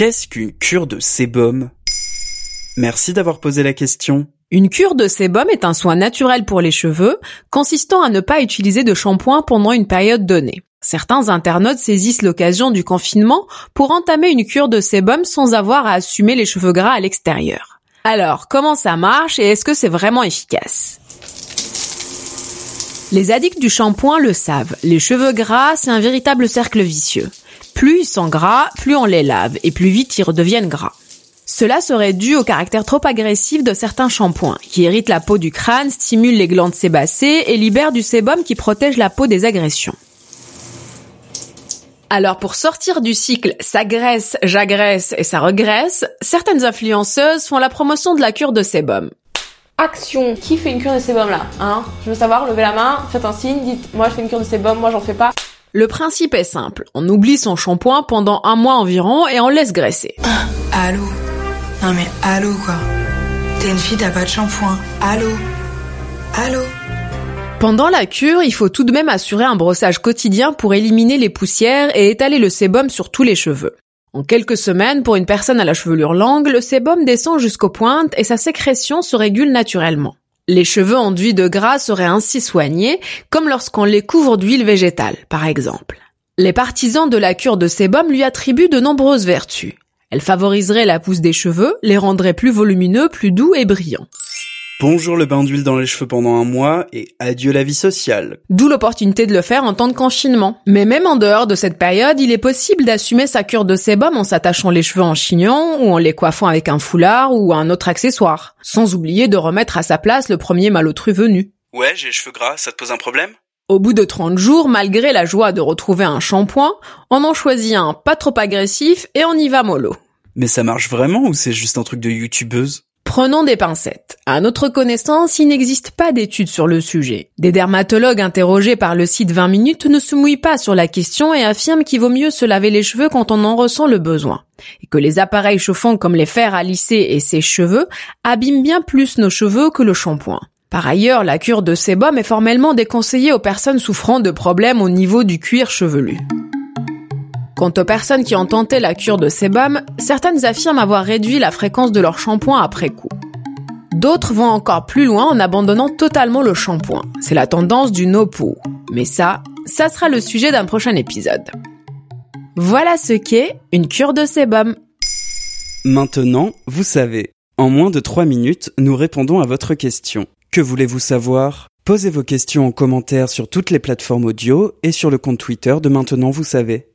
Qu'est-ce qu'une cure de sébum? Merci d'avoir posé la question. Une cure de sébum est un soin naturel pour les cheveux, consistant à ne pas utiliser de shampoing pendant une période donnée. Certains internautes saisissent l'occasion du confinement pour entamer une cure de sébum sans avoir à assumer les cheveux gras à l'extérieur. Alors, comment ça marche et est-ce que c'est vraiment efficace? Les addicts du shampoing le savent, les cheveux gras, c'est un véritable cercle vicieux. Plus ils sont gras, plus on les lave et plus vite ils redeviennent gras. Cela serait dû au caractère trop agressif de certains shampoings, qui irritent la peau du crâne, stimulent les glandes sébacées et libèrent du sébum qui protège la peau des agressions. Alors pour sortir du cycle ça graisse, j'agresse et ça regresse, certaines influenceuses font la promotion de la cure de sébum. Action, qui fait une cure de sébum là? Hein? Je veux savoir, levez la main, faites un signe, dites moi je fais une cure de sébum, moi j'en fais pas. Le principe est simple, on oublie son shampoing pendant un mois environ et on laisse graisser. Allô? Non mais allô quoi? T'es une fille, t'as pas de shampoing. Allô? Allô? Pendant la cure, il faut tout de même assurer un brossage quotidien pour éliminer les poussières et étaler le sébum sur tous les cheveux. En quelques semaines, pour une personne à la chevelure longue, le sébum descend jusqu'aux pointes et sa sécrétion se régule naturellement. Les cheveux enduits de gras seraient ainsi soignés, comme lorsqu'on les couvre d'huile végétale, par exemple. Les partisans de la cure de sébum lui attribuent de nombreuses vertus. Elle favoriserait la pousse des cheveux, les rendrait plus volumineux, plus doux et brillants. Bonjour le bain d'huile dans les cheveux pendant un mois et adieu la vie sociale. D'où l'opportunité de le faire en temps de confinement. Mais même en dehors de cette période, il est possible d'assumer sa cure de sébum en s'attachant les cheveux en chignon ou en les coiffant avec un foulard ou un autre accessoire. Sans oublier de remettre à sa place le premier malotru venu. Ouais, j'ai les cheveux gras, ça te pose un problème? Au bout de 30 jours, malgré la joie de retrouver un shampoing, on en choisit un pas trop agressif et on y va mollo. Mais ça marche vraiment ou c'est juste un truc de youtubeuse? Prenons des pincettes. À notre connaissance, il n'existe pas d'études sur le sujet. Des dermatologues interrogés par le site 20 minutes ne se mouillent pas sur la question et affirment qu'il vaut mieux se laver les cheveux quand on en ressent le besoin. Et que les appareils chauffants comme les fers à lisser et sèche-cheveux abîment bien plus nos cheveux que le shampoing. Par ailleurs, la cure de sébum est formellement déconseillée aux personnes souffrant de problèmes au niveau du cuir chevelu. Quant aux personnes qui ont tenté la cure de sébum, certaines affirment avoir réduit la fréquence de leur shampoing après coup. D'autres vont encore plus loin en abandonnant totalement le shampoing. C'est la tendance du no-poo. Mais ça, ça sera le sujet d'un prochain épisode. Voilà ce qu'est une cure de sébum. Maintenant, vous savez. En moins de 3 minutes, nous répondons à votre question. Que voulez-vous savoir? Posez vos questions en commentaire sur toutes les plateformes audio et sur le compte Twitter de Maintenant, vous savez.